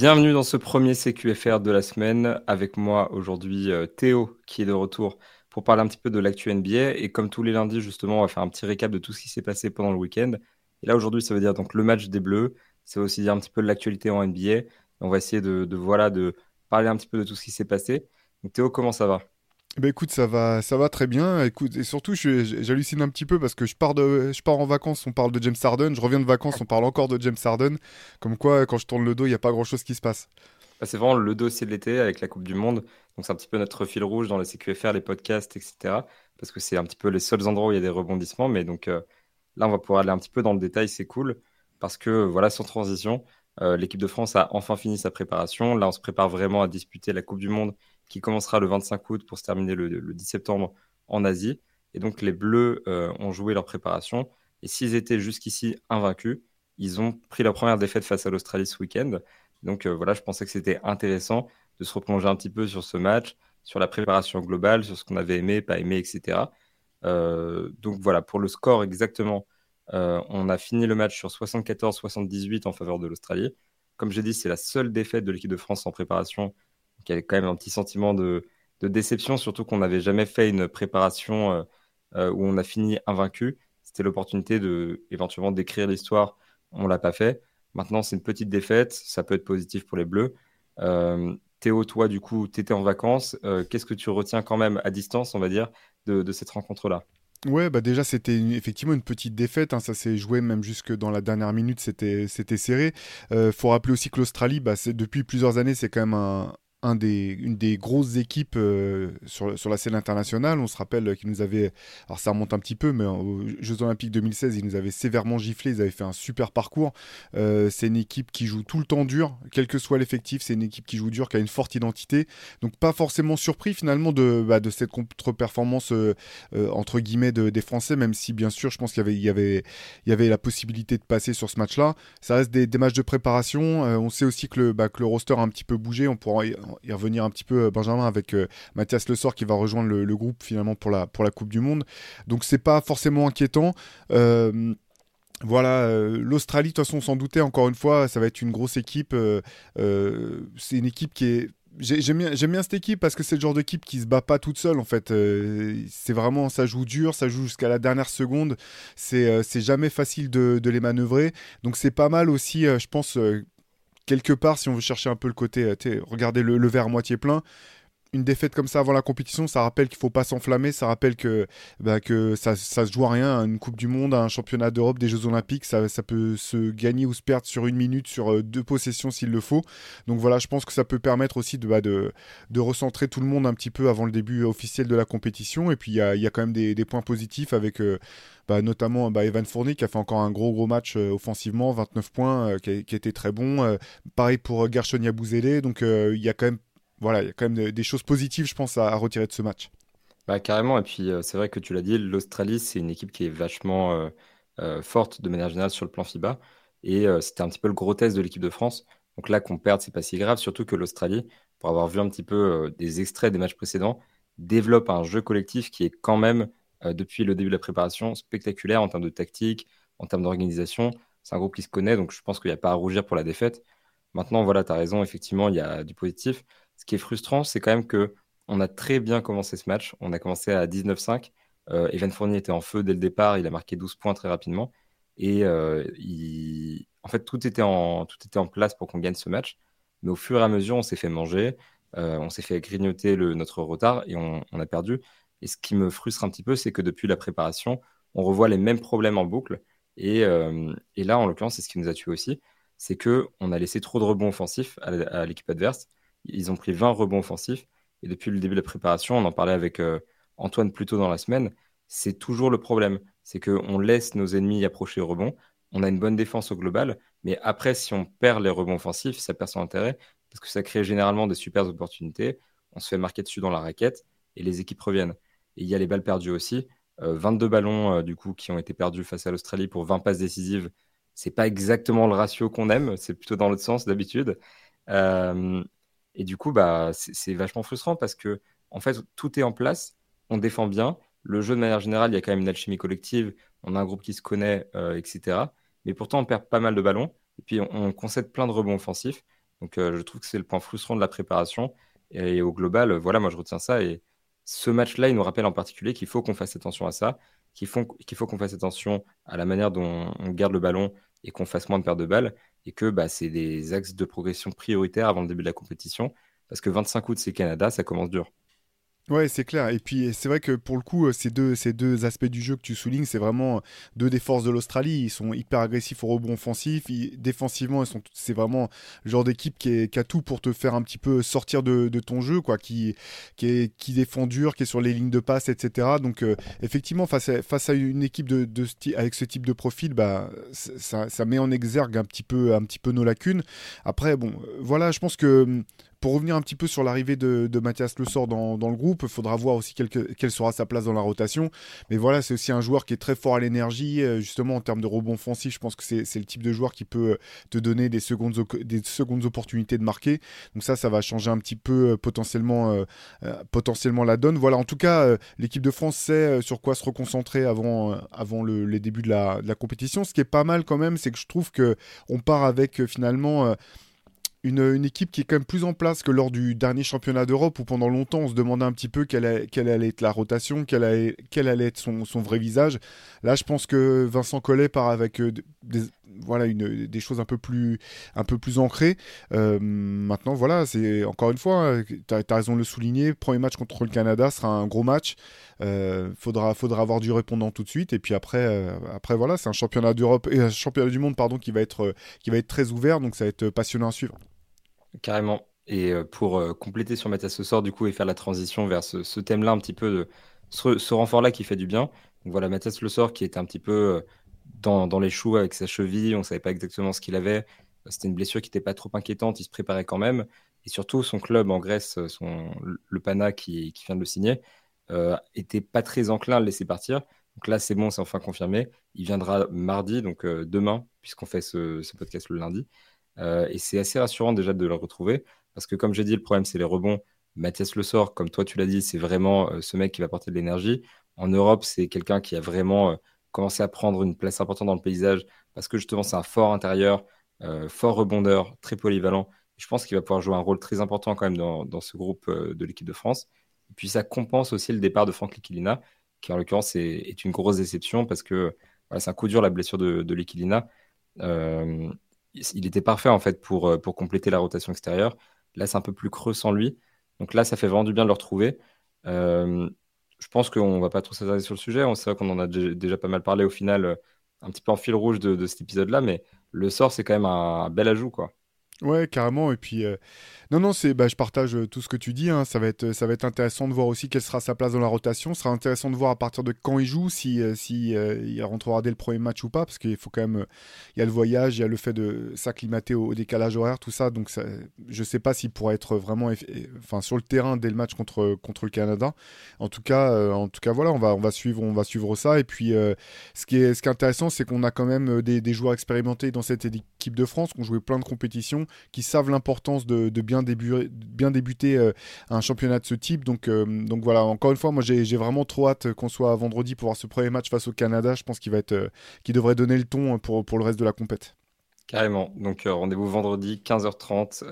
Bienvenue dans ce premier CQFR de la semaine. Avec moi aujourd'hui euh, Théo qui est de retour pour parler un petit peu de l'actu NBA. Et comme tous les lundis, justement, on va faire un petit récap de tout ce qui s'est passé pendant le week-end. Et là, aujourd'hui, ça veut dire donc le match des Bleus. Ça veut aussi dire un petit peu de l'actualité en NBA. on va essayer de, voilà, de parler un petit peu de tout ce qui s'est passé. Donc, Théo, comment ça va? Bah écoute, ça va, ça va très bien. Écoute, et surtout, j'hallucine un petit peu parce que je pars, de, je pars en vacances, on parle de James Harden. Je reviens de vacances, on parle encore de James Harden. Comme quoi, quand je tourne le dos, il n'y a pas grand-chose qui se passe. Bah, c'est vraiment le dossier de l'été avec la Coupe du Monde. Donc c'est un petit peu notre fil rouge dans les CQFR, les podcasts, etc. Parce que c'est un petit peu les seuls endroits où il y a des rebondissements. Mais donc euh, là, on va pouvoir aller un petit peu dans le détail, c'est cool. Parce que voilà, sans transition, euh, l'équipe de France a enfin fini sa préparation. Là, on se prépare vraiment à disputer la Coupe du Monde qui commencera le 25 août pour se terminer le, 10 septembre en Asie. Et donc les Bleus euh, ont joué leur préparation. Et s'ils étaient jusqu'ici invaincus, ils ont pris la première défaite face à l'Australie ce week-end. Donc euh, voilà, je pensais que c'était intéressant de se replonger un petit peu sur ce match, sur la préparation globale, sur ce qu'on avait aimé, pas aimé, etc. Euh, donc voilà, pour le score exactement, on a fini le match sur 74-78 en faveur de l'Australie. Comme j'ai dit, c'est la seule défaite de l'équipe de France en préparation il y avait quand même un petit sentiment de, déception, surtout qu'on n'avait jamais fait une préparation euh, euh, où on a fini invaincu. C'était l'opportunité de éventuellement d'écrire l'histoire. On l'a pas fait. Maintenant, c'est une petite défaite. Ça peut être positif pour les Bleus. Euh, Théo, toi, du coup, tu étais en vacances. Qu'est-ce que tu retiens quand même à distance, on va dire, de, cette rencontre-là? Ouais, bah déjà c'était effectivement une petite défaite, hein. ça s'est joué même jusque dans la dernière minute, c'était serré. Il faut rappeler aussi que l'Australie, bah, depuis plusieurs années, c'est quand même un, un des, une des grosses équipes euh, sur, sur, la scène internationale. On se rappelle qu'ils nous avaient, alors ça remonte un petit peu, mais aux Jeux Olympiques 2016, ils nous avaient sévèrement giflé, ils avaient fait un super parcours. Euh, c'est une équipe qui joue tout le temps dur, quel que soit l'effectif, c'est une équipe qui joue dur, qui a une forte identité. Donc pas forcément surpris finalement de, bah, de cette contre-performance euh, entre guillemets de, des Français, même si bien sûr je pense qu'il y avait, il y, avait, il y avait la possibilité de passer sur ce match-là. Ça reste des, des matchs de préparation. on sait aussi que le, bah, que le roster a un petit peu bougé, on pourra y revenir un petit peu, euh, Benjamin, avec euh, Mathias Le Sort qui va rejoindre le, groupe finalement pour la, pour la Coupe du Monde. Donc c'est pas forcément inquiétant. Euh, voilà, l'Australie, de toute façon, on s'en doutait, encore une fois, ça va être une grosse équipe. c'est une équipe qui est J'aime bien, bien, cette équipe parce que c'est le genre d'équipe qui se bat pas toute seule en fait. c'est vraiment, ça joue dur, ça joue jusqu'à la dernière seconde. C'est jamais facile de, les manœuvrer. Donc c'est pas mal aussi, je pense, quelque part, si on veut chercher un peu le côté, euh, regarder le, le verre à moitié plein, une défaite comme ça avant la compétition, ça rappelle qu'il faut pas s'enflammer, ça rappelle que, bah, ça, ça se joue à rien, une Coupe du Monde, un championnat d'Europe, des Jeux Olympiques, ça, peut se gagner ou se perdre sur une minute, sur euh, deux possessions s'il le faut. Donc voilà, je pense que ça peut permettre aussi de, bah, de, recentrer tout le monde un petit peu avant le début officiel de la compétition. Et puis il y a, quand même des, points positifs avec euh, bah, notamment Evan Fournier qui a fait encore un gros gros match euh, offensivement, 29 points, qui, a, très bon. pareil pour Gershon Yabouzélé, donc il y a quand même voilà, il y a quand même des choses positives, je pense, à, retirer de ce match. Bah, carrément, et puis euh, c'est vrai que tu l'as dit, l'Australie, c'est une équipe qui est vachement euh, euh, forte de manière générale sur le plan FIBA, et c'était un petit peu le gros de l'équipe de France. Donc là, qu'on perde, c'est pas si grave, surtout que l'Australie, pour avoir vu un petit peu des extraits des matchs précédents, développe un jeu collectif qui est quand même, depuis le début de la préparation, spectaculaire en termes de tactique, en termes d'organisation. C'est un groupe qui se connaît, donc je pense qu'il n'y a pas à rougir pour la défaite. Maintenant, voilà, tu as raison, effectivement, il y a du positif. Ce qui est frustrant, c'est quand même que on a très bien commencé ce match. On a commencé à 19-5. Euh, Evan Fournier était en feu dès le départ. Il a marqué 12 points très rapidement. Et euh, en fait, tout était en, tout était en place pour qu'on gagne ce match. Mais au fur et à mesure, on s'est fait manger. Euh, on s'est fait grignoter notre retard et on, a perdu. Et ce qui me frustre un petit peu, c'est que depuis la préparation, on revoit les mêmes problèmes en boucle. Et, là, en l'occurrence, c'est ce qui nous a tué aussi. C'est qu'on a laissé trop de rebonds offensifs à l'équipe adverse. Ils ont pris 20 rebonds offensifs. Et depuis le début de la préparation, on en parlait avec euh, Antoine plus tôt dans la semaine, c'est toujours le problème. C'est qu'on laisse nos ennemis approcher le rebond. On a une bonne défense au global, mais après, si on perd les rebonds offensifs, ça perd son intérêt parce que ça crée généralement des super opportunités. On se fait marquer dessus dans la raquette et les équipes reviennent. Et il y a les balles perdues aussi. 22 euh, ballons euh, du coup qui ont été perdus face à l'Australie pour 20 passes décisives. C'est pas exactement le ratio qu'on aime, c'est plutôt dans l'autre sens d'habitude. Et du coup, bah, c'est vachement frustrant parce que, en fait, tout est en place, on défend bien. Le jeu, de manière générale, il y a quand même une alchimie collective, on a un groupe qui se connaît, euh, etc. Mais pourtant, on perd pas mal de ballons. Et puis, on, concède plein de rebonds offensifs. Donc je trouve que c'est le point frustrant de la préparation. Et au global, voilà, moi je retiens ça. Et ce match-là, il nous rappelle en particulier qu'il faut qu'on fasse attention à ça, qu'il faut qu'on fasse attention à la manière dont on garde le ballon et qu'on fasse moins de pertes de balles, et que bah, c'est des axes de progression prioritaires avant le début de la compétition, parce que 25 août, c'est Canada, ça commence dur. Ouais, c'est clair. Et puis, c'est vrai que pour le coup, ces deux, ces deux aspects du jeu que tu soulignes, c'est vraiment deux des forces de l'Australie. Ils sont hyper agressifs au rebond offensif. défensivement, ils sont, c'est vraiment le genre d'équipe qui, a tout pour te faire un petit peu sortir de, ton jeu, quoi, qui, qui, qui défend dur, qui est sur les lignes de passe, etc. Donc, euh, effectivement, face à, face à une équipe de, de, avec ce type de profil, bah, ça, ça, met en exergue un petit peu, un petit peu nos lacunes. Après, bon, voilà, je pense que pour revenir un petit peu sur l'arrivée de, Mathias Le Sort dans, le groupe, il faudra voir aussi quelle, sera sa place dans la rotation. Mais voilà, c'est aussi un joueur qui est très fort à l'énergie, euh, justement en termes de rebond offensif. Je pense que c'est le type de joueur qui peut euh, te donner des secondes, des secondes opportunités de marquer. Donc ça, ça va changer un petit peu euh, potentiellement, potentiellement la donne. Voilà, en tout cas, l'équipe de France sait sur quoi se reconcentrer avant, avant les débuts de la, de la, compétition. Ce qui est pas mal quand même, c'est que je trouve que on part avec finalement une, équipe qui est quand même plus en place que lors du dernier championnat d'Europe où pendant longtemps on se demandait un petit peu quelle, allait être la rotation, quelle allait, allait être son, vrai visage. Là, je pense que Vincent Collet part avec euh, des, voilà, une, des choses un peu plus, un peu plus ancrées. Euh, maintenant, voilà, c'est encore une fois, tu as, raison de le souligner. Premier match contre le Canada sera un gros match. Euh, faudra, faudra avoir du répondant tout de suite. Et puis après, euh, après voilà, c'est un championnat d'Europe un championnat du monde pardon, qui va être, qui va être très ouvert. Donc ça va être passionnant à suivre. Carrément. Et pour compléter sur Mathias sort du coup, et faire la transition vers ce, thème-là, un petit peu de ce, renfort-là qui fait du bien. Donc voilà, Mathias Sort qui était un petit peu dans, les choux avec sa cheville. On ne savait pas exactement ce qu'il avait. C'était une blessure qui n'était pas trop inquiétante. Il se préparait quand même. Et surtout, son club en Grèce, le Pana qui, vient de le signer, euh, était pas très enclin à le laisser partir. Donc là, c'est bon, c'est enfin confirmé. Il viendra mardi, donc euh, demain, puisqu'on fait ce, podcast le lundi. Euh, et c'est assez rassurant déjà de le retrouver, parce que comme j'ai dit, le problème, c'est les rebonds. Mathias Le Sort, comme toi tu l'as dit, c'est vraiment euh, ce mec qui va porter de l'énergie. En Europe, c'est quelqu'un qui a vraiment commencer à prendre une place importante dans le paysage parce que justement c'est un fort intérieur, euh, fort rebondeur, très polyvalent. Je pense qu'il va pouvoir jouer un rôle très important quand même dans, ce groupe euh, de l'équipe de France. Et puis ça compense aussi le départ de Franck Likilina, qui en l'occurrence est, une grosse déception parce que c'est un coup dur la blessure de, de Likilina. Euh, il était parfait en fait pour, pour compléter la rotation extérieure. Là, c'est un peu plus creux sans lui. Donc là, ça fait vraiment du bien de le retrouver je pense qu'on ne va pas trop s'attarder sur le sujet. On sait qu'on en a déjà pas mal parlé au final, euh, un petit peu en fil rouge de, de cet épisode-là, mais le sort, c'est quand même un, bel ajout, quoi. Ouais, carrément. Et puis, euh, non, non, c'est, bah, je partage euh, tout ce que tu dis. Hein. Ça, va être, ça va être intéressant de voir aussi quelle sera sa place dans la rotation. Ce sera intéressant de voir à partir de quand il joue, si, euh, si il rentrera dès le premier match ou pas, parce qu'il faut quand même. Il y a le voyage, il y a le fait de s'acclimater au, décalage horaire, tout ça. Donc, ça, je sais pas s'il pourra être vraiment enfin, sur le terrain dès le match contre, contre le Canada. En tout cas, en tout cas voilà, on va, on va, suivre, on va suivre ça. Et puis, ce, qui est, ce qui est intéressant, c'est qu'on a quand même des, des joueurs expérimentés dans cette équipe de France qui ont joué plein de compétitions qui savent l'importance de, bien, débuter euh, un championnat de ce type. Donc, euh, donc voilà, encore une fois, moi j'ai vraiment trop hâte qu'on soit vendredi pour voir ce premier match face au Canada. Je pense qu'il euh, devrait donner le ton pour, pour le reste de la compète. Carrément. Donc rendez-vous vendredi 15h30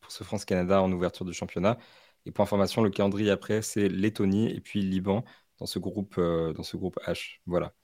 pour ce France-Canada en ouverture du championnat. Et pour information, le calendrier après, c'est Lettonie et puis Liban dans ce groupe, dans ce groupe H. Voilà.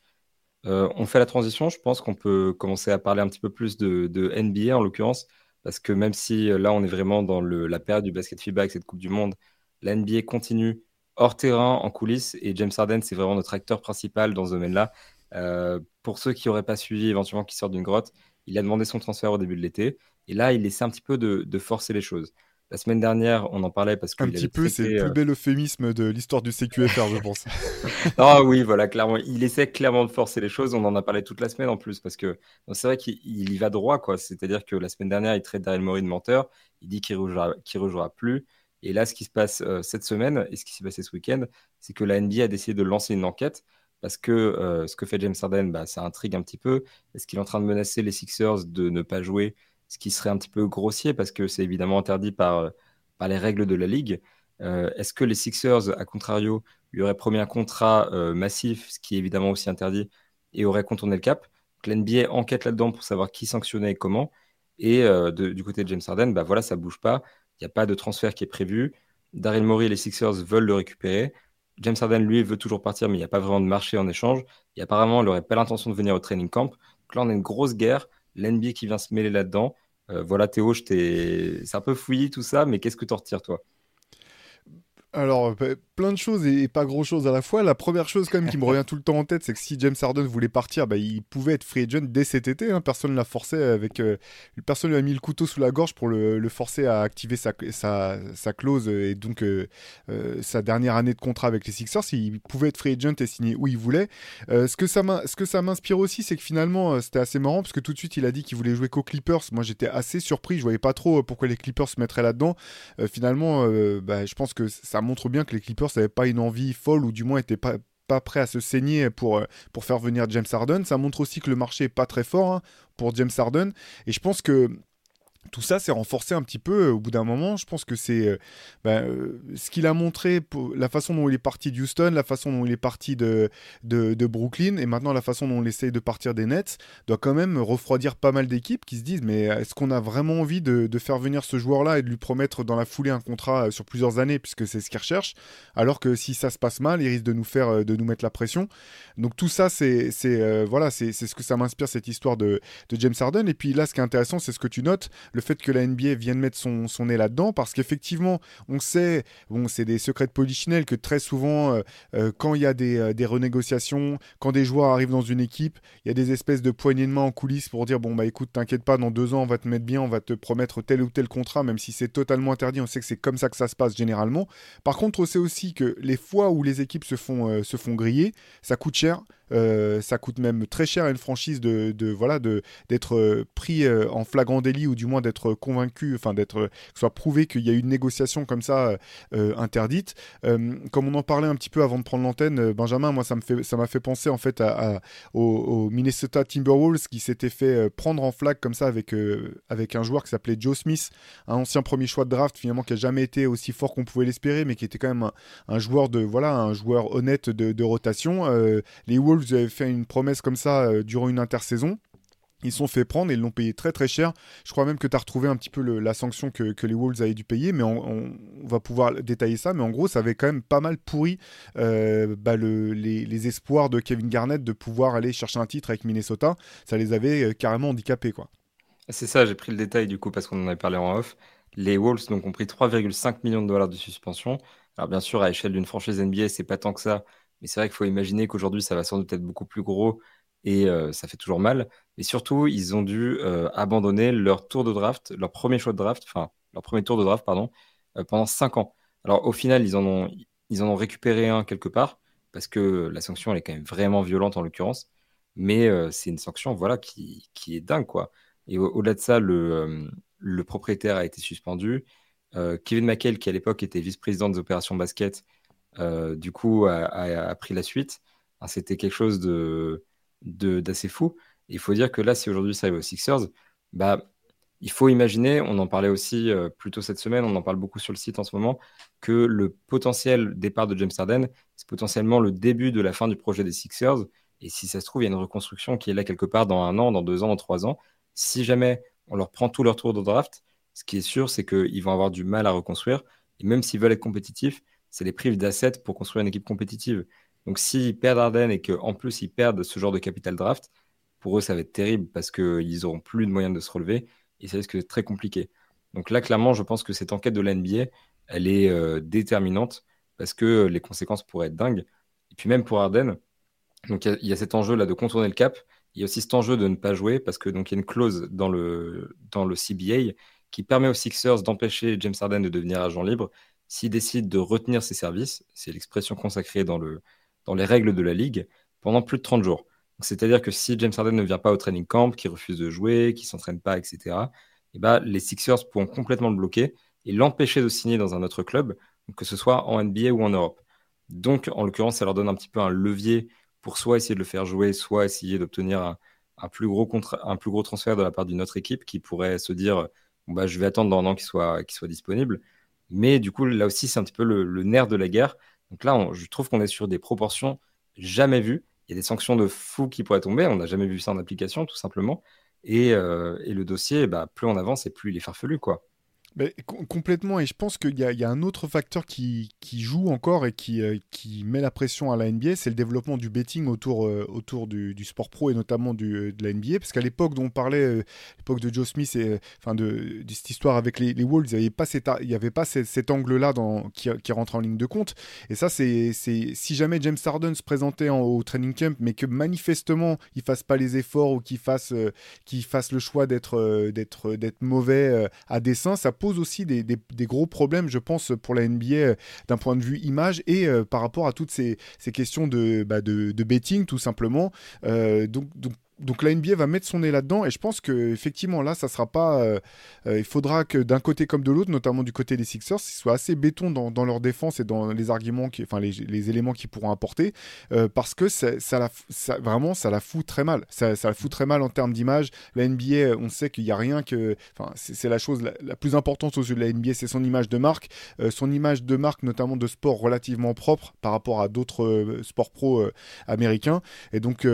On fait la transition. Je pense qu'on peut commencer à parler un petit peu plus de, de NBA en l'occurrence. Parce que même si euh, là, on est vraiment dans la période du basket FIBA avec cette Coupe du Monde, la NBA continue hors terrain, en coulisses, et James Harden, c'est vraiment notre acteur principal dans ce domaine-là. Euh, pour ceux qui n'auraient pas suivi, éventuellement qui sortent d'une grotte, il a demandé son transfert au début de l'été, et là, il essaie un petit peu de forcer les choses. La semaine dernière, on en parlait parce que. Un petit peu, c'est le plus euh, bel euphémisme de l'histoire du CQFR, je pense. ah oui, voilà, clairement. Il essaie clairement de forcer les choses. On en a parlé toute la semaine en plus parce que c'est vrai qu'il y va droit, quoi. C'est-à-dire que la semaine dernière, il traite Daryl Morey de menteur. Il dit qu'il ne rejouera, rejouera, plus. Et là, ce qui se passe euh, cette semaine et ce qui s'est passé ce week-end, c'est que la NBA a décidé de lancer une enquête parce que euh, ce que fait James Harden, bah, ça intrigue un petit peu. Est-ce qu'il est en train de menacer les Sixers de ne pas jouer ce qui serait un petit peu grossier parce que c'est évidemment interdit par, euh, les règles de la ligue. Euh, est-ce que les Sixers, à contrario, lui auraient promis un contrat euh, massif, ce qui est évidemment aussi interdit, et auraient contourné le cap? L'NBA enquête là-dedans pour savoir qui sanctionnait et comment. Et du côté de James Harden, bah voilà, ça bouge pas. Il n'y a pas de transfert qui est prévu. Daryl Morey et les Sixers veulent le récupérer. James Harden, lui, veut toujours partir, mais il n'y a pas vraiment de marché en échange. Et apparemment, il n'aurait pas l'intention de venir au training camp. Donc là, on a une grosse guerre. L'NBA qui vient se mêler là-dedans. Euh, voilà, Théo, c'est un peu fouillis tout ça, mais qu'est-ce que tu en retires, toi? Alors, bah, plein de choses et, pas grand chose à la fois. La première chose quand même qui me revient tout le temps en tête, c'est que si James Harden voulait partir, bah, il pouvait être free agent dès cet été. Hein. Personne ne l'a forcé avec, euh, personne lui a mis le couteau sous la gorge pour le, forcer à activer sa, clause et donc euh, euh, sa dernière année de contrat avec les Sixers. Il pouvait être free agent et signer où il voulait. ce que ça m'inspire aussi, c'est que finalement c'était assez marrant parce que tout de suite il a dit qu'il voulait jouer qu'aux Clippers. Moi j'étais assez surpris, je voyais pas trop pourquoi les Clippers se mettraient là-dedans. finalement, bah, je pense que ça montre bien que les Clippers n'avaient pas une envie folle ou du moins n'étaient pas pas prêts à se saigner pour, euh, pour faire venir James Harden. Ça montre aussi que le marché est pas très fort hein, pour James Harden. Et je pense que tout ça s'est renforcé un petit peu euh, au bout d'un moment. Je pense que c'est euh, ben, euh, ce qu'il a montré, la façon dont il est parti de Houston, la façon dont il est parti de, de, Brooklyn, et maintenant la façon dont il essaye de partir des Nets, doit quand même refroidir pas mal d'équipes qui se disent mais est-ce qu'on a vraiment envie de, de faire venir ce joueur-là et de lui promettre dans la foulée un contrat sur plusieurs années, puisque c'est ce qu'il recherche, alors que si ça se passe mal, il risque de nous faire de nous mettre la pression. Donc tout ça, c'est voilà, ce que ça m'inspire cette histoire de, de James Harden. Et puis là, ce qui est intéressant, c'est ce que tu notes le fait que la NBA vienne mettre son, son nez là-dedans, parce qu'effectivement, on sait, bon, c'est des secrets de polichinelle, que très souvent, euh, euh, quand il y a des, euh, des, renégociations, quand des joueurs arrivent dans une équipe, il y a des espèces de poignées de main en coulisses pour dire, bon, bah écoute, t'inquiète pas, dans deux ans, on va te mettre bien, on va te promettre tel ou tel contrat, même si c'est totalement interdit, on sait que c'est comme ça que ça se passe généralement. Par contre, on sait aussi que les fois où les équipes se font, se font griller, ça coûte cher, euh, ça coûte même très cher à une franchise de, voilà d'être euh, pris euh, en flagrant délit ou du moins d'être convaincu, enfin d'être soit prouvé qu'il y a eu une négociation comme ça interdite. comme on en parlait un petit peu avant de prendre l'antenne, Benjamin, moi ça me fait ça m'a fait penser en fait à, au, Minnesota Timberwolves qui s'était fait prendre en flag comme ça avec avec un joueur qui s'appelait Joe Smith, un ancien premier choix de draft finalement qui a jamais été aussi fort qu'on pouvait l'espérer, mais qui était quand même un, joueur de voilà un joueur honnête de, de rotation. les Wolves vous avez fait une promesse comme ça euh, durant une intersaison. Ils sont fait prendre et ils l'ont payé très très cher. Je crois même que tu as retrouvé un petit peu la sanction que, les Wolves avaient dû payer, mais on, va pouvoir détailler ça. Mais en gros, ça avait quand même pas mal pourri euh, bah, les, espoirs de Kevin Garnett de pouvoir aller chercher un titre avec Minnesota. Ça les avait euh, carrément handicapés. quoi. C'est ça, j'ai pris le détail du coup parce qu'on en avait parlé en off. Les Wolves donc, ont pris 3,5 millions de dollars de suspension. Alors bien sûr, à l'échelle d'une franchise NBA, c'est pas tant que ça mais c'est vrai qu'il faut imaginer qu'aujourd'hui, ça va sans doute être beaucoup plus gros et euh, ça fait toujours mal. Mais surtout, ils ont dû euh, abandonner leur tour de draft, leur premier choix de draft, enfin, leur premier tour de draft, pardon, euh, pendant 5 ans. Alors, au final, ils en ont, ils en ont récupéré un quelque part, parce que la sanction, elle est quand même vraiment violente en l'occurrence. Mais c'est une sanction, voilà, qui, qui, est dingue, quoi. Et au-delà de ça, le, le, propriétaire a été suspendu. Kevin McHale, qui à l'époque était vice-président des opérations basket, du coup, a, pris la suite. C'était quelque chose de, d'assez fou. il faut dire que là, si aujourd'hui ça arrive aux Sixers, bah, il faut imaginer, on en parlait aussi euh, plus tôt cette semaine, on en parle beaucoup sur le site en ce moment, que le potentiel départ de James Harden, c'est potentiellement le début de la fin du projet des Sixers. Et si ça se trouve, il y a une reconstruction qui est là quelque part dans un an, dans deux ans, dans trois ans. Si jamais on leur prend tout leur tour de draft, ce qui est sûr, c'est qu'ils vont avoir du mal à reconstruire. Et même s'ils veulent être compétitifs, c'est les prives d'assets pour construire une équipe compétitive. Donc s'ils perdent Arden et qu'en plus ils perdent ce genre de capital draft, pour eux ça va être terrible parce qu'ils n'auront plus de moyens de se relever et ça risque d'être très compliqué. Donc là clairement je pense que cette enquête de l'NBA, elle est euh, déterminante parce que les conséquences pourraient être dingues. Et puis même pour Arden, donc il y, a cet enjeu là de contourner le cap. Il y a aussi cet enjeu de ne pas jouer parce que donc il y a une clause dans le, dans le CBA qui permet aux Sixers d'empêcher James Harden de devenir agent libre s'il décide de retenir ses services, c'est l'expression consacrée dans, le, dans les règles de la Ligue, pendant plus de 30 jours. C'est-à-dire que si James Harden ne vient pas au training camp, qu'il refuse de jouer, qu'il ne s'entraîne pas, etc., et eh ben, les Sixers pourront complètement le bloquer et l'empêcher de signer dans un autre club, que ce soit en NBA ou en Europe. Donc, en l'occurrence, ça leur donne un petit peu un levier pour soit essayer de le faire jouer, soit essayer d'obtenir un, plus gros un transfert de la part d'une autre équipe qui pourrait se dire bah, je vais attendre dans un an qu'il soit, qu'il soit disponible. Mais du coup, là aussi, c'est un petit peu le, nerf de la guerre. Donc là, je trouve qu'on est sur des proportions jamais vues. Il y a des sanctions de fou qui pourraient tomber. On n'a jamais vu ça en application, tout simplement. Et, et le dossier, bah, plus on avance et plus il est farfelu, quoi complètement, et je pense qu'il y, a un autre facteur qui, joue encore et qui, euh, qui, met la pression à la NBA, c'est le développement du betting autour, euh, autour du, sport pro et notamment euh, de la NBA. Parce qu'à l'époque dont on parlait, l'époque de Joe Smith et enfin de, cette histoire avec les, Wolves, il n'y avait pas, il y avait pas cet, angle-là qui, qui rentre en ligne de compte. Et ça, c'est si jamais James Harden se présentait en, au training camp, mais que manifestement il fasse pas les efforts ou qu'il fasse, qu'il fasse le choix d'être d'être mauvais à dessein, ça pose aussi des, gros problèmes, je pense, pour la NBA euh, d'un point de vue image et euh, par rapport à toutes ces, questions de, bah, de, betting, tout simplement. Euh, donc donc la NBA va mettre son nez là-dedans et je pense que effectivement là ça sera pas euh, euh, il faudra que d'un côté comme de l'autre notamment du côté des Sixers ils soient assez béton dans, leur défense et dans les arguments qui enfin les, éléments qu'ils pourront apporter euh, parce que ça, la, vraiment ça la fout très mal. Ça, la fout très mal en termes d'image. La NBA on sait qu'il n'y a rien que enfin c'est la chose la, plus importante aux yeux de la NBA c'est son image de marque son image de marque notamment de sport relativement propre par rapport à d'autres sports pro américains. Et donc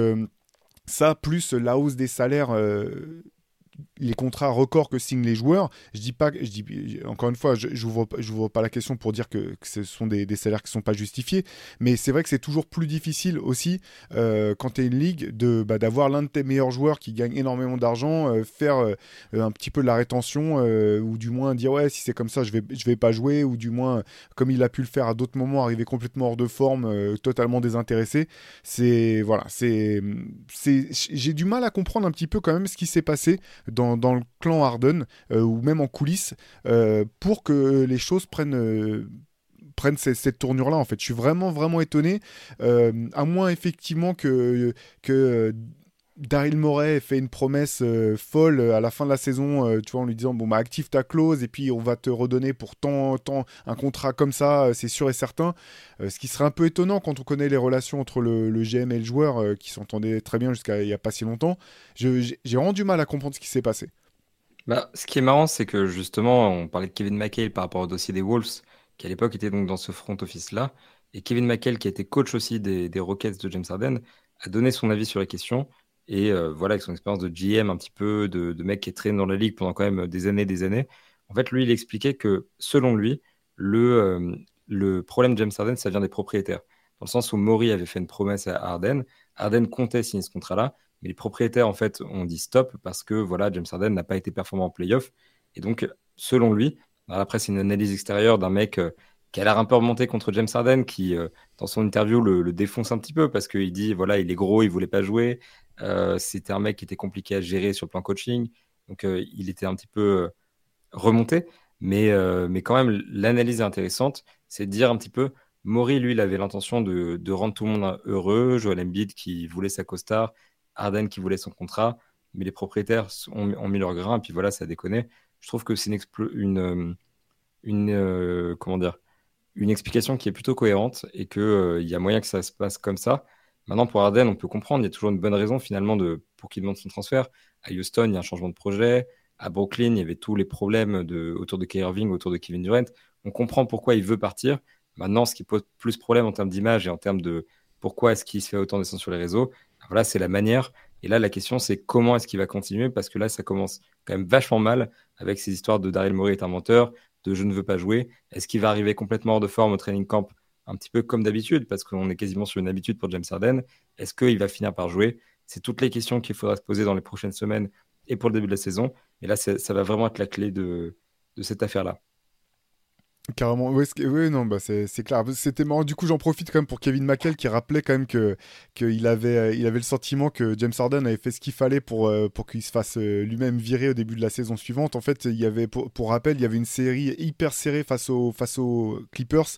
ça, plus la hausse des salaires euh, les contrats records que signent les joueurs. Je dis pas, je dis encore une fois, je n'ouvre je pas la question pour dire que, ce sont des, salaires qui sont pas justifiés, mais c'est vrai que c'est toujours plus difficile aussi euh, quand tu es une ligue de bah, d'avoir l'un de tes meilleurs joueurs qui gagne énormément d'argent, euh, faire euh, un petit peu de la rétention ou du moins dire ouais si c'est comme ça je vais je vais pas jouer ou du moins comme il a pu le faire à d'autres moments arriver complètement hors de forme, totalement désintéressé. C'est voilà, c'est c'est j'ai du mal à comprendre un petit peu quand même ce qui s'est passé dans, le clan Harden euh, ou même en coulisses euh, pour que les choses prennent euh, cette, tournure-là. En fait, je suis vraiment, vraiment étonné. à moins effectivement que Daryl Morey fait une promesse folle à la fin de la saison, tu vois, en lui disant bon bah active ta clause et puis on va te redonner pour tant, tant un contrat comme ça, c'est sûr et certain. ce qui serait un peu étonnant quand on connaît les relations entre le, GM et le joueur qui s'entendaient très bien jusqu'à il y a pas si longtemps. J'ai vraiment du mal à comprendre ce qui s'est passé. Bah, ce qui est marrant, c'est que justement, on parlait de Kevin McHale par rapport au dossier des Wolves, qui à l'époque était donc dans ce front office-là. Et Kevin McHale, qui a été coach aussi des, Rockets de James Harden, a donné son avis sur la question. Et euh, voilà, avec son expérience de GM, un petit peu, de, mec qui est traîné dans la ligue pendant quand même des années des années. En fait, lui, il expliquait que, selon lui, le, euh, le problème de James Harden, ça vient des propriétaires. Dans le sens où Maury avait fait une promesse à Harden. Harden comptait signer ce contrat-là mais les propriétaires, en fait, ont dit stop parce que voilà, James Harden n'a pas été performant en playoff. Et donc, selon lui, après, c'est une analyse extérieure d'un mec euh, qui a l'air un peu remonté contre James Harden, qui, euh, dans son interview, le, défonce un petit peu parce qu'il dit voilà, il est gros, il voulait pas jouer. Euh, c'était un mec qui était compliqué à gérer sur le plan coaching. Donc, il était un petit peu remonté. Mais, mais quand même, l'analyse est intéressante. C'est de dire un petit peu Maury, lui, il avait l'intention de, rendre tout le monde heureux. Joel Embiid qui voulait sa costard Arden qui voulait son contrat, mais les propriétaires ont, mis leur grain, et puis voilà, ça a déconné. Je trouve que c'est une, une, euh, euh, comment dire, une explication qui est plutôt cohérente et qu'il euh, y a moyen que ça se passe comme ça. Maintenant, pour Arden, on peut comprendre, il y a toujours une bonne raison finalement de, pour qu'il demande son transfert. À Houston, il y a un changement de projet. À Brooklyn, il y avait tous les problèmes autour de Kyrie Irving, autour de Kevin Durant. On comprend pourquoi il veut partir. Maintenant, ce qui pose plus problème en termes d'image et en termes de pourquoi est-ce qu'il se fait autant descendre sur les réseaux, voilà, c'est la manière. Et là, la question, c'est comment est-ce qu'il va continuer? Parce que là, ça commence quand même vachement mal avec ces histoires de Daryl Morey est un menteur, de je ne veux pas jouer. Est-ce qu'il va arriver complètement hors de forme au training camp? Un petit peu comme d'habitude, parce qu'on est quasiment sur une habitude pour James Harden. Est-ce qu'il va finir par jouer? C'est toutes les questions qu'il faudra se poser dans les prochaines semaines et pour le début de la saison. Et là, ça va vraiment être la clé de cette affaire-là. Carrément, oui, non, bah c'est clair. C'était marrant. Du coup, j'en profite quand même pour Kevin McHale qui rappelait quand même que qu'il avait, euh, il avait le sentiment que James Harden avait fait ce qu'il fallait pour, euh, pour qu'il se fasse euh, lui-même virer au début de la saison suivante. En fait, il y avait, pour, rappel, il y avait une série hyper serrée face aux, face aux Clippers,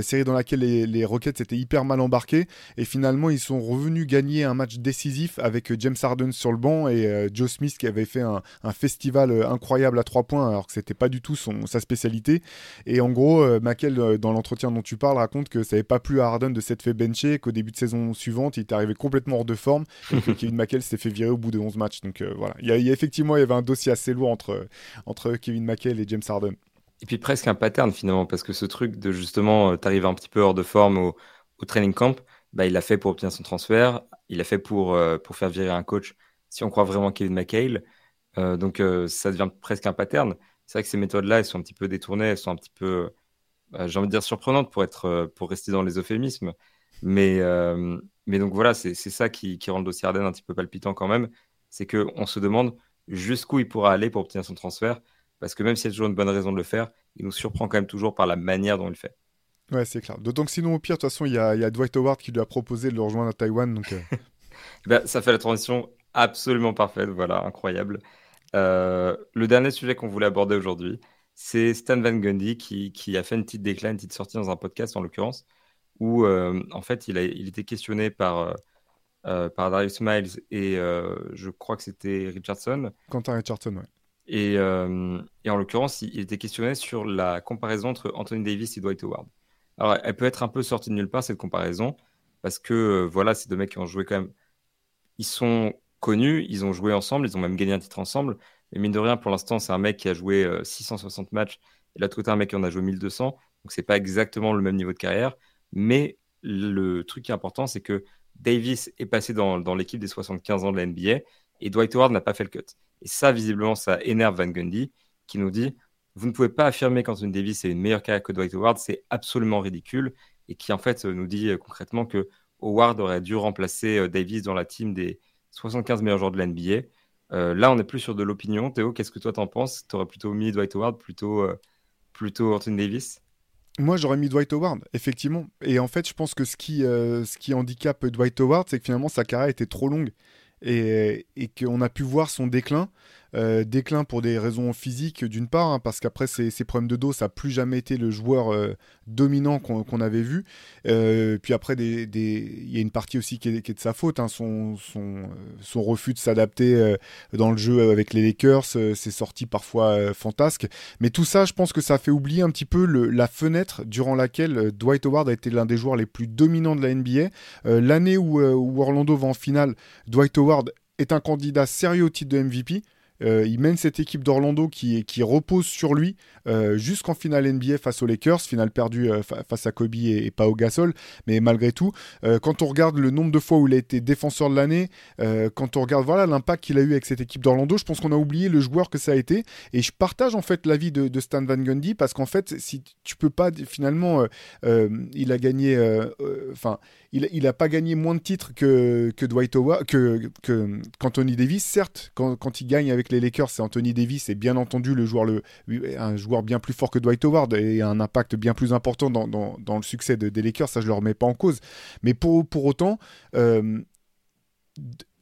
série dans laquelle les, Rockets étaient hyper mal embarqués. Et finalement, ils sont revenus gagner un match décisif avec James Harden sur le banc et Joe Smith qui avait fait un, festival incroyable à trois points alors que c'était pas du tout son, sa spécialité. Et gros, euh, Maquel, euh, dans l'entretien dont tu parles, raconte que ça n'avait pas plu à Harden de s'être fait bencher, qu'au début de saison suivante, il était arrivé complètement hors de forme, et que Kevin McHale s'était fait virer au bout de 11 matchs. Donc euh, voilà, il y, a, effectivement, il y avait un dossier assez lourd entre, entre Kevin McHale et James Harden. Et puis presque un pattern finalement, parce que ce truc de justement t'arriver un petit peu hors de forme au, au training camp, bah, il l'a fait pour obtenir son transfert, il l'a fait pour, pour faire virer un coach si on croit vraiment Kevin McHale. donc ça devient presque un pattern. C'est vrai que ces méthodes-là, elles sont un petit peu détournées, elles sont un petit peu, j'ai envie de dire, surprenantes pour, être, pour rester dans les euphémismes. Mais, mais donc voilà, c'est ça qui, qui, rend le dossier Arden un petit peu palpitant quand même. C'est qu'on se demande jusqu'où il pourra aller pour obtenir son transfert. Parce que même s'il y a toujours une bonne raison de le faire, il nous surprend quand même toujours par la manière dont il le fait. Ouais, c'est clair. D'autant que sinon, au pire, de toute façon, il y a, y a, Dwight Howard qui lui a proposé de le rejoindre à Taïwan. Donc, euh. ben, ça fait la transition absolument parfaite. Voilà, incroyable. Euh, le dernier sujet qu'on voulait aborder aujourd'hui, c'est Stan Van Gundy qui, qui, a fait une petite déclin, une petite sortie dans un podcast en l'occurrence, où euh, en fait il, a, il était questionné par, par Darius Miles et je crois que c'était Richardson. Quentin Richardson, ouais. Et, et en l'occurrence, il, il, était questionné sur la comparaison entre Anthony Davis et Dwight Howard. Alors, elle peut être un peu sortie de nulle part, cette comparaison, parce que euh, voilà, ces deux mecs qui ont joué quand même. Ils sont connus, ils ont joué ensemble, ils ont même gagné un titre ensemble. Mais mine de rien, pour l'instant, c'est un mec qui a joué 660 euh, matchs, et l'autre côté, un mec qui en a joué 1200. Donc, c'est pas exactement le même niveau de carrière. Mais le truc qui est important, c'est que Davis est passé dans, l'équipe des 75 ans de la NBA, et Dwight Howard n'a pas fait le cut. Et ça, visiblement, ça énerve Van Gundy, qui nous dit vous ne pouvez pas affirmer qu'Anthony Davis est une meilleure carrière que Dwight Howard, c'est absolument ridicule. Et qui en fait nous dit euh, concrètement que Howard aurait dû remplacer euh, Davis dans la team des 75 meilleurs joueurs de la NBA. Euh, là, on n'est plus sur de l'opinion. Théo, qu'est-ce que toi t'en penses? Tu aurais plutôt mis Dwight Howard, plutôt, plutôt Anthony Davis? Moi, j'aurais mis Dwight Howard, effectivement. Et en fait, je pense que ce qui, ce qui handicape Dwight Howard, c'est que finalement, sa carrière était trop longue. Et qu'on a pu voir son déclin euh, déclin pour des raisons physiques d'une part, hein, parce qu'après ses, problèmes de dos, ça n'a plus jamais été le joueur euh, dominant qu'on avait vu. Euh, puis après, il y a une partie aussi qui est, de sa faute, hein, son, refus de s'adapter dans le jeu avec les Lakers, c'est sorti parfois fantasque. Mais tout ça, je pense que ça fait oublier un petit peu la fenêtre durant laquelle Dwight Howard a été l'un des joueurs les plus dominants de la NBA. L'année où, où Orlando va en finale, Dwight Howard est un candidat sérieux au titre de MVP. Euh, il mène cette équipe d'Orlando qui, qui repose sur lui euh, jusqu'en finale NBA face aux Lakers, finale perdue euh, face à Kobe et, pas au Gasol. Mais malgré tout, quand on regarde le nombre de fois où il a été défenseur de l'année, quand on regarde voilà l'impact qu'il a eu avec cette équipe d'Orlando, je pense qu'on a oublié le joueur que ça a été. Et je partage en fait l'avis de, de Stan Van Gundy parce qu'en fait, si tu peux pas finalement, il a gagné, enfin il n'a pas gagné moins de titres que, que Dwight Howard, que, qu'Anthony Davis. Certes, quand, quand, il gagne avec les Lakers, c'est Anthony Davis et bien entendu le joueur, le, un joueur bien plus fort que Dwight Howard et un impact bien plus important dans, dans, le succès de, des Lakers. Ça, je le remets pas en cause. Mais pour, pour autant, euh,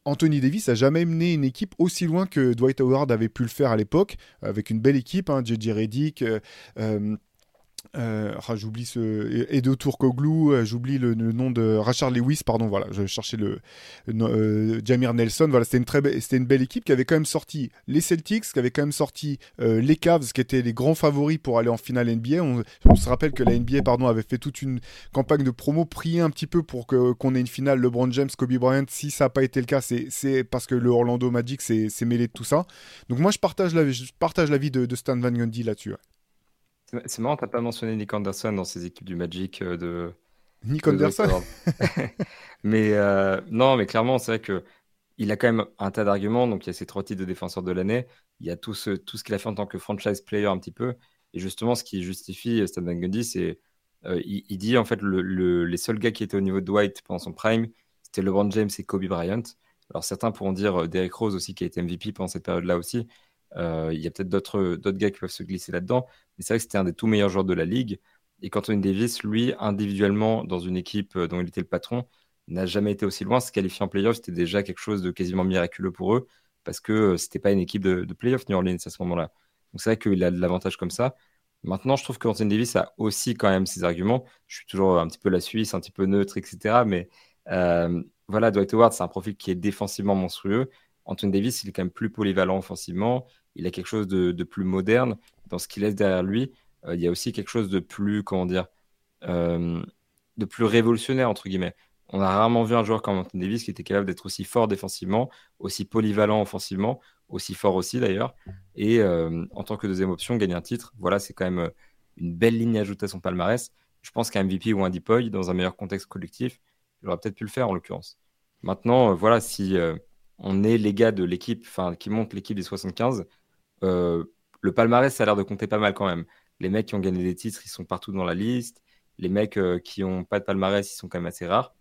Anthony Davis a jamais mené une équipe aussi loin que Dwight Howard avait pu le faire à l'époque, avec une belle équipe, hein, JJ Redick, euh, euh euh, ah, j'oublie ce Edo Turkoglu, euh, j'oublie le, nom de Rachard Lewis, pardon, voilà, je cherchais le, euh, Jamir Nelson. Voilà, c'était une très c'était une belle équipe qui avait quand même sorti les Celtics, qui avait quand même sorti les Cavs, qui étaient les grands favoris pour aller en finale NBA. On, se rappelle que la NBA, pardon, avait fait toute une campagne de promo, prié un petit peu pour que qu'on ait une finale LeBron James, Kobe Bryant. Si ça n'a pas été le cas, c'est parce que le Orlando Magic s'est mêlé de tout ça. Donc moi, je partage la, je partage l'avis de Stan Van Gundy là-dessus. C'est marrant, t'as pas mentionné Nick Anderson dans ces équipes du Magic euh, de. Nick Anderson Mais euh, non, mais clairement, c'est vrai que il a quand même un tas d'arguments. Donc, il y a ses trois titres de défenseur de l'année. Il y a tout ce, tout ce qu'il a fait en tant que franchise player un petit peu. Et justement, ce qui justifie Stan Van Gundy, c'est euh, il, dit en fait le, les seuls gars qui étaient au niveau de Dwight pendant son prime, c'était LeBron James et Kobe Bryant. Alors certains pourront dire Derrick Rose aussi qui a été MVP pendant cette période-là aussi. Euh, il y a peut-être d'autres gars qui peuvent se glisser là-dedans. Mais c'est vrai que c'était un des tout meilleurs joueurs de la ligue. Et Anthony Davis, lui, individuellement, dans une équipe euh, dont il était le patron, n'a jamais été aussi loin. Se qualifier en playoff, c'était déjà quelque chose de quasiment miraculeux pour eux, parce que euh, c'était pas une équipe de, de playoff New Orleans à ce moment-là. Donc c'est vrai qu'il a de l'avantage comme ça. Maintenant, je trouve qu'Anthony Davis a aussi quand même ses arguments. Je suis toujours un petit peu la Suisse, un petit peu neutre, etc. Mais voilà, Dwight Howard, c'est un profil qui est défensivement monstrueux. Anthony Davis, il est quand même plus polyvalent offensivement. Il a quelque chose de, plus moderne dans ce qu'il laisse derrière lui. Euh, il y a aussi quelque chose de plus, comment dire, euh, de plus révolutionnaire, entre guillemets. On a rarement vu un joueur comme Anthony Davis qui était capable d'être aussi fort défensivement, aussi polyvalent offensivement, aussi fort aussi d'ailleurs. Et euh, en tant que deuxième option, gagner un titre, voilà, c'est quand même une belle ligne ajoutée à son palmarès. Je pense qu'un MVP ou un Depoy, dans un meilleur contexte collectif, il aurait peut-être pu le faire en l'occurrence. Maintenant, voilà, si on est les gars de l'équipe, enfin, qui montent l'équipe des 75, euh, le palmarès, ça a l'air de compter pas mal quand même. Les mecs qui ont gagné des titres, ils sont partout dans la liste. Les mecs euh, qui n'ont pas de palmarès, ils sont quand même assez rares.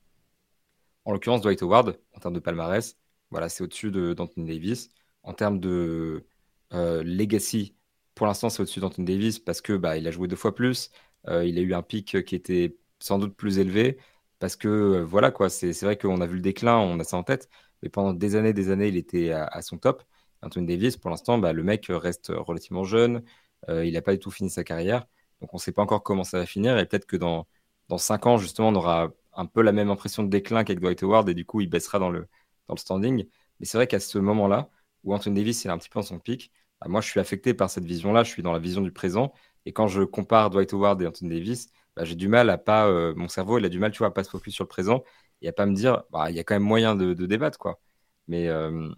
En l'occurrence, Dwight Howard, en termes de palmarès, voilà, c'est au-dessus d'Anthony Davis. En termes de euh, legacy, pour l'instant, c'est au-dessus d'Anthony Davis parce que bah, il a joué deux fois plus. il a eu un pic qui était sans doute plus élevé parce que voilà quoi. C'est vrai qu'on a vu le déclin, on a ça en tête. Mais pendant des années, des années, il était à, son top. Anthony Davis, pour l'instant, bah, le mec reste relativement jeune. Euh, il n'a pas du tout fini sa carrière. Donc on ne sait pas encore comment ça va finir. Et peut-être que dans, dans 5 ans, justement, on aura un peu la même impression de déclin qu'avec Dwight Howard. Et du coup, il baissera dans le, dans le standing. Mais c'est vrai qu'à ce moment-là, où Anthony Davis est un petit peu dans son pic, bah, moi, je suis affecté par cette vision-là. Je suis dans la vision du présent. Et quand je compare Dwight Howard et Anthony Davis, bah, j'ai du mal à pas. Euh, mon cerveau, il a du mal, tu vois, à pas se focus sur le présent et à pas me dire, bah, il y a quand même moyen de, débattre, quoi. Mais, euh,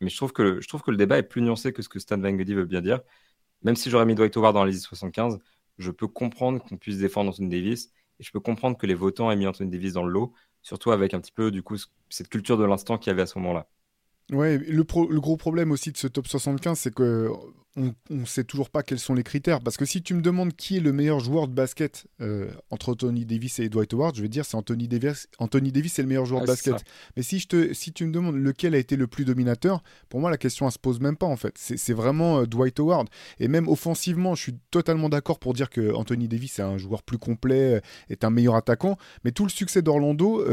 mais je, trouve que, je trouve que le débat est plus nuancé que ce que Stan Van Gundy veut bien dire. Même si j'aurais mis Dwight Howard dans les 75, je peux comprendre qu'on puisse défendre Anthony Davis et je peux comprendre que les votants aient mis Anthony Davis dans le lot, surtout avec un petit peu, du coup, cette culture de l'instant qu'il y avait à ce moment-là. Ouais, le, gros problème aussi de ce top 75, c'est que on ne sait toujours pas quels sont les critères. Parce que si tu me demandes qui est le meilleur joueur de basket euh, entre Anthony Davis et Dwight Howard, je vais dire c'est Anthony Davis. Anthony Davis est le meilleur joueur de basket. Mais si, je te, si tu me demandes lequel a été le plus dominateur, pour moi la question ne se pose même pas en fait. C'est vraiment euh, Dwight Howard. Et même offensivement, je suis totalement d'accord pour dire que Anthony Davis est un joueur plus complet, euh, est un meilleur attaquant. Mais tout le succès d'Orlando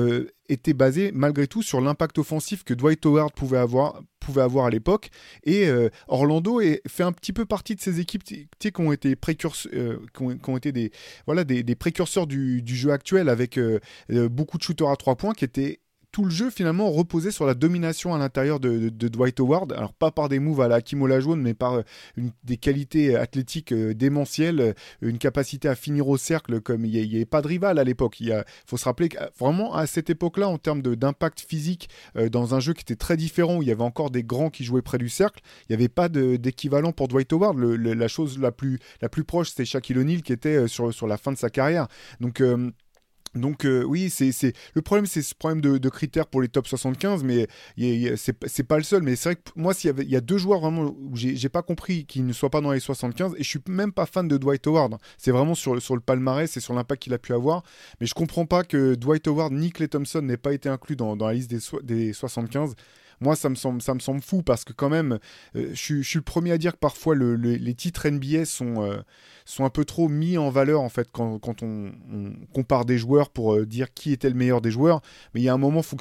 était basé malgré tout sur l'impact offensif que Dwight Howard pouvait avoir, pouvait avoir à l'époque. Et Orlando est, fait un petit peu partie de ces équipes qui ont été précurseurs, euh, qui, ont, été des, voilà, des, précurseurs du, jeu actuel avec euh, euh, beaucoup de shooters à trois points qui étaient tout le jeu finalement reposait sur la domination à l'intérieur de, Dwight Howard. Alors pas par des moves à la Hakim Olajuwon, mais par une, des qualités athlétiques démentielles, une capacité à finir au cercle comme il n'y avait pas de rival à l'époque. Il faut se rappeler que vraiment à cette époque-là, en termes d'impact physique dans un jeu qui était très différent, où il y avait encore des grands qui jouaient près du cercle, il n'y avait pas d'équivalent pour Dwight Howard. la chose la plus, la plus proche, c'était Shaquille O'Neal qui était sur, sur la fin de sa carrière. Donc donc euh, oui, c'est le problème, c'est ce problème de, critères pour les top 75, mais c'est pas le seul. Mais c'est vrai que moi, s'il y, a deux joueurs vraiment où j'ai pas compris qu'ils ne soient pas dans les 75, et je suis même pas fan de Dwight Howard. C'est vraiment sur, le palmarès, c'est sur l'impact qu'il a pu avoir. Mais je comprends pas que Dwight Howard ni Clay Thompson n'aient pas été inclus dans, dans la liste des, des 75 moi, ça me semble, ça me semble fou parce que quand même, euh, je, suis le premier à dire que parfois les titres NBA sont, euh, sont un peu trop mis en valeur en fait quand, quand on, compare des joueurs pour euh, dire qui était le meilleur des joueurs. Mais il y a un moment, faut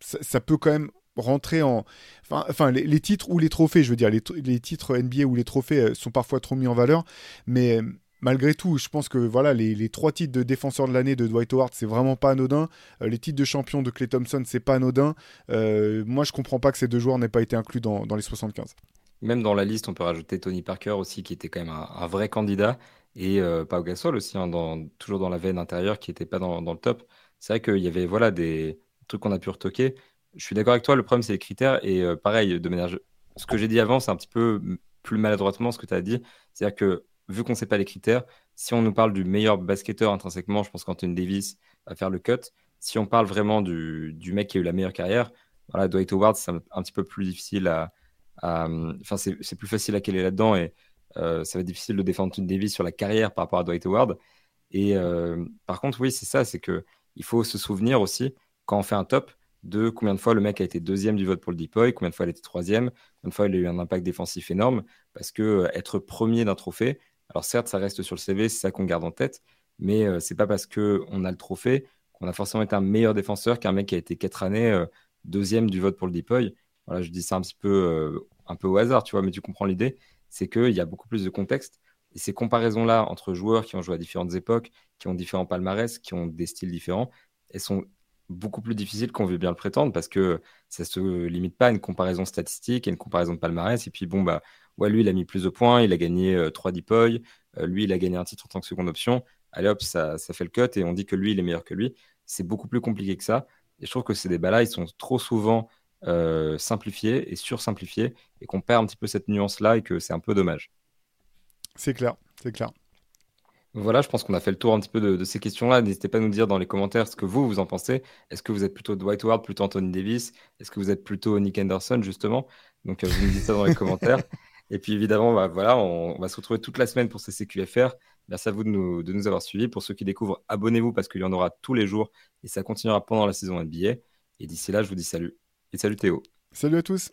ça, peut quand même rentrer en. Enfin, les, titres ou les trophées, je veux dire, les, les, titres NBA ou les trophées sont parfois trop mis en valeur. Mais malgré tout, je pense que voilà, les, trois titres de défenseur de l'année de Dwight Howard, c'est vraiment pas anodin. Euh, les titres de champion de Clay Thompson, c'est pas anodin. Euh, moi, je comprends pas que ces deux joueurs n'aient pas été inclus dans, les 75. Même dans la liste, on peut rajouter Tony Parker aussi, qui était quand même un, vrai candidat, et euh, Pau Gasol aussi, hein, toujours dans la veine intérieure, qui n'était pas dans, le top. C'est vrai qu'il y avait voilà des trucs qu'on a pu retoquer. Je suis d'accord avec toi, le problème c'est les critères, et euh, pareil, de manière, ce que j'ai dit avant, c'est un petit peu plus maladroitement ce que tu as dit, c'est-à-dire que vu qu'on ne sait pas les critères, si on nous parle du meilleur basketteur intrinsèquement, je pense qu'Anthony Davis va faire le cut. Si on parle vraiment du, mec qui a eu la meilleure carrière, voilà, Dwight Howard, c'est un, petit peu plus difficile à. Enfin, c'est plus facile à caler là-dedans et euh, ça va être difficile de défendre Anthony Davis sur la carrière par rapport à Dwight Howard. Et euh, par contre, oui, c'est ça, c'est que il faut se souvenir aussi, quand on fait un top, de combien de fois le mec a été deuxième du vote pour le Depoy, combien de fois il a été troisième, combien de fois il a eu un impact défensif énorme, parce que euh, être premier d'un trophée, alors certes, ça reste sur le CV, c'est ça qu'on garde en tête, mais euh, c'est pas parce qu'on a le trophée qu'on a forcément été un meilleur défenseur qu'un mec qui a été quatre années euh, deuxième du vote pour le Depoy. Voilà, je dis ça un petit peu, euh, un peu au hasard, tu vois, mais tu comprends l'idée. C'est qu'il y a beaucoup plus de contexte. Et ces comparaisons-là entre joueurs qui ont joué à différentes époques, qui ont différents palmarès, qui ont des styles différents, elles sont beaucoup plus difficiles qu'on veut bien le prétendre parce que ça se limite pas à une comparaison statistique et une comparaison de palmarès. Et puis, bon, bah, ouais, lui, il a mis plus de points, il a gagné 3 euh, Dipoy, euh, lui, il a gagné un titre en tant que seconde option. Allez hop, ça, ça fait le cut et on dit que lui, il est meilleur que lui. C'est beaucoup plus compliqué que ça. Et je trouve que ces débats-là, ils sont trop souvent euh, simplifiés et sursimplifiés et qu'on perd un petit peu cette nuance-là et que c'est un peu dommage. C'est clair, c'est clair. Voilà, je pense qu'on a fait le tour un petit peu de, ces questions-là. N'hésitez pas à nous dire dans les commentaires ce que vous, vous en pensez. Est-ce que vous êtes plutôt Dwight Howard, plutôt Anthony Davis? Est-ce que vous êtes plutôt Nick Anderson, justement? Donc, euh, vous nous dites ça dans les commentaires. Et puis, évidemment, bah, voilà, on, va se retrouver toute la semaine pour ces CQFR. Merci à vous de nous, de nous avoir suivis. Pour ceux qui découvrent, abonnez-vous parce qu'il y en aura tous les jours et ça continuera pendant la saison NBA. Et d'ici là, je vous dis salut. Et salut Théo. Salut à tous.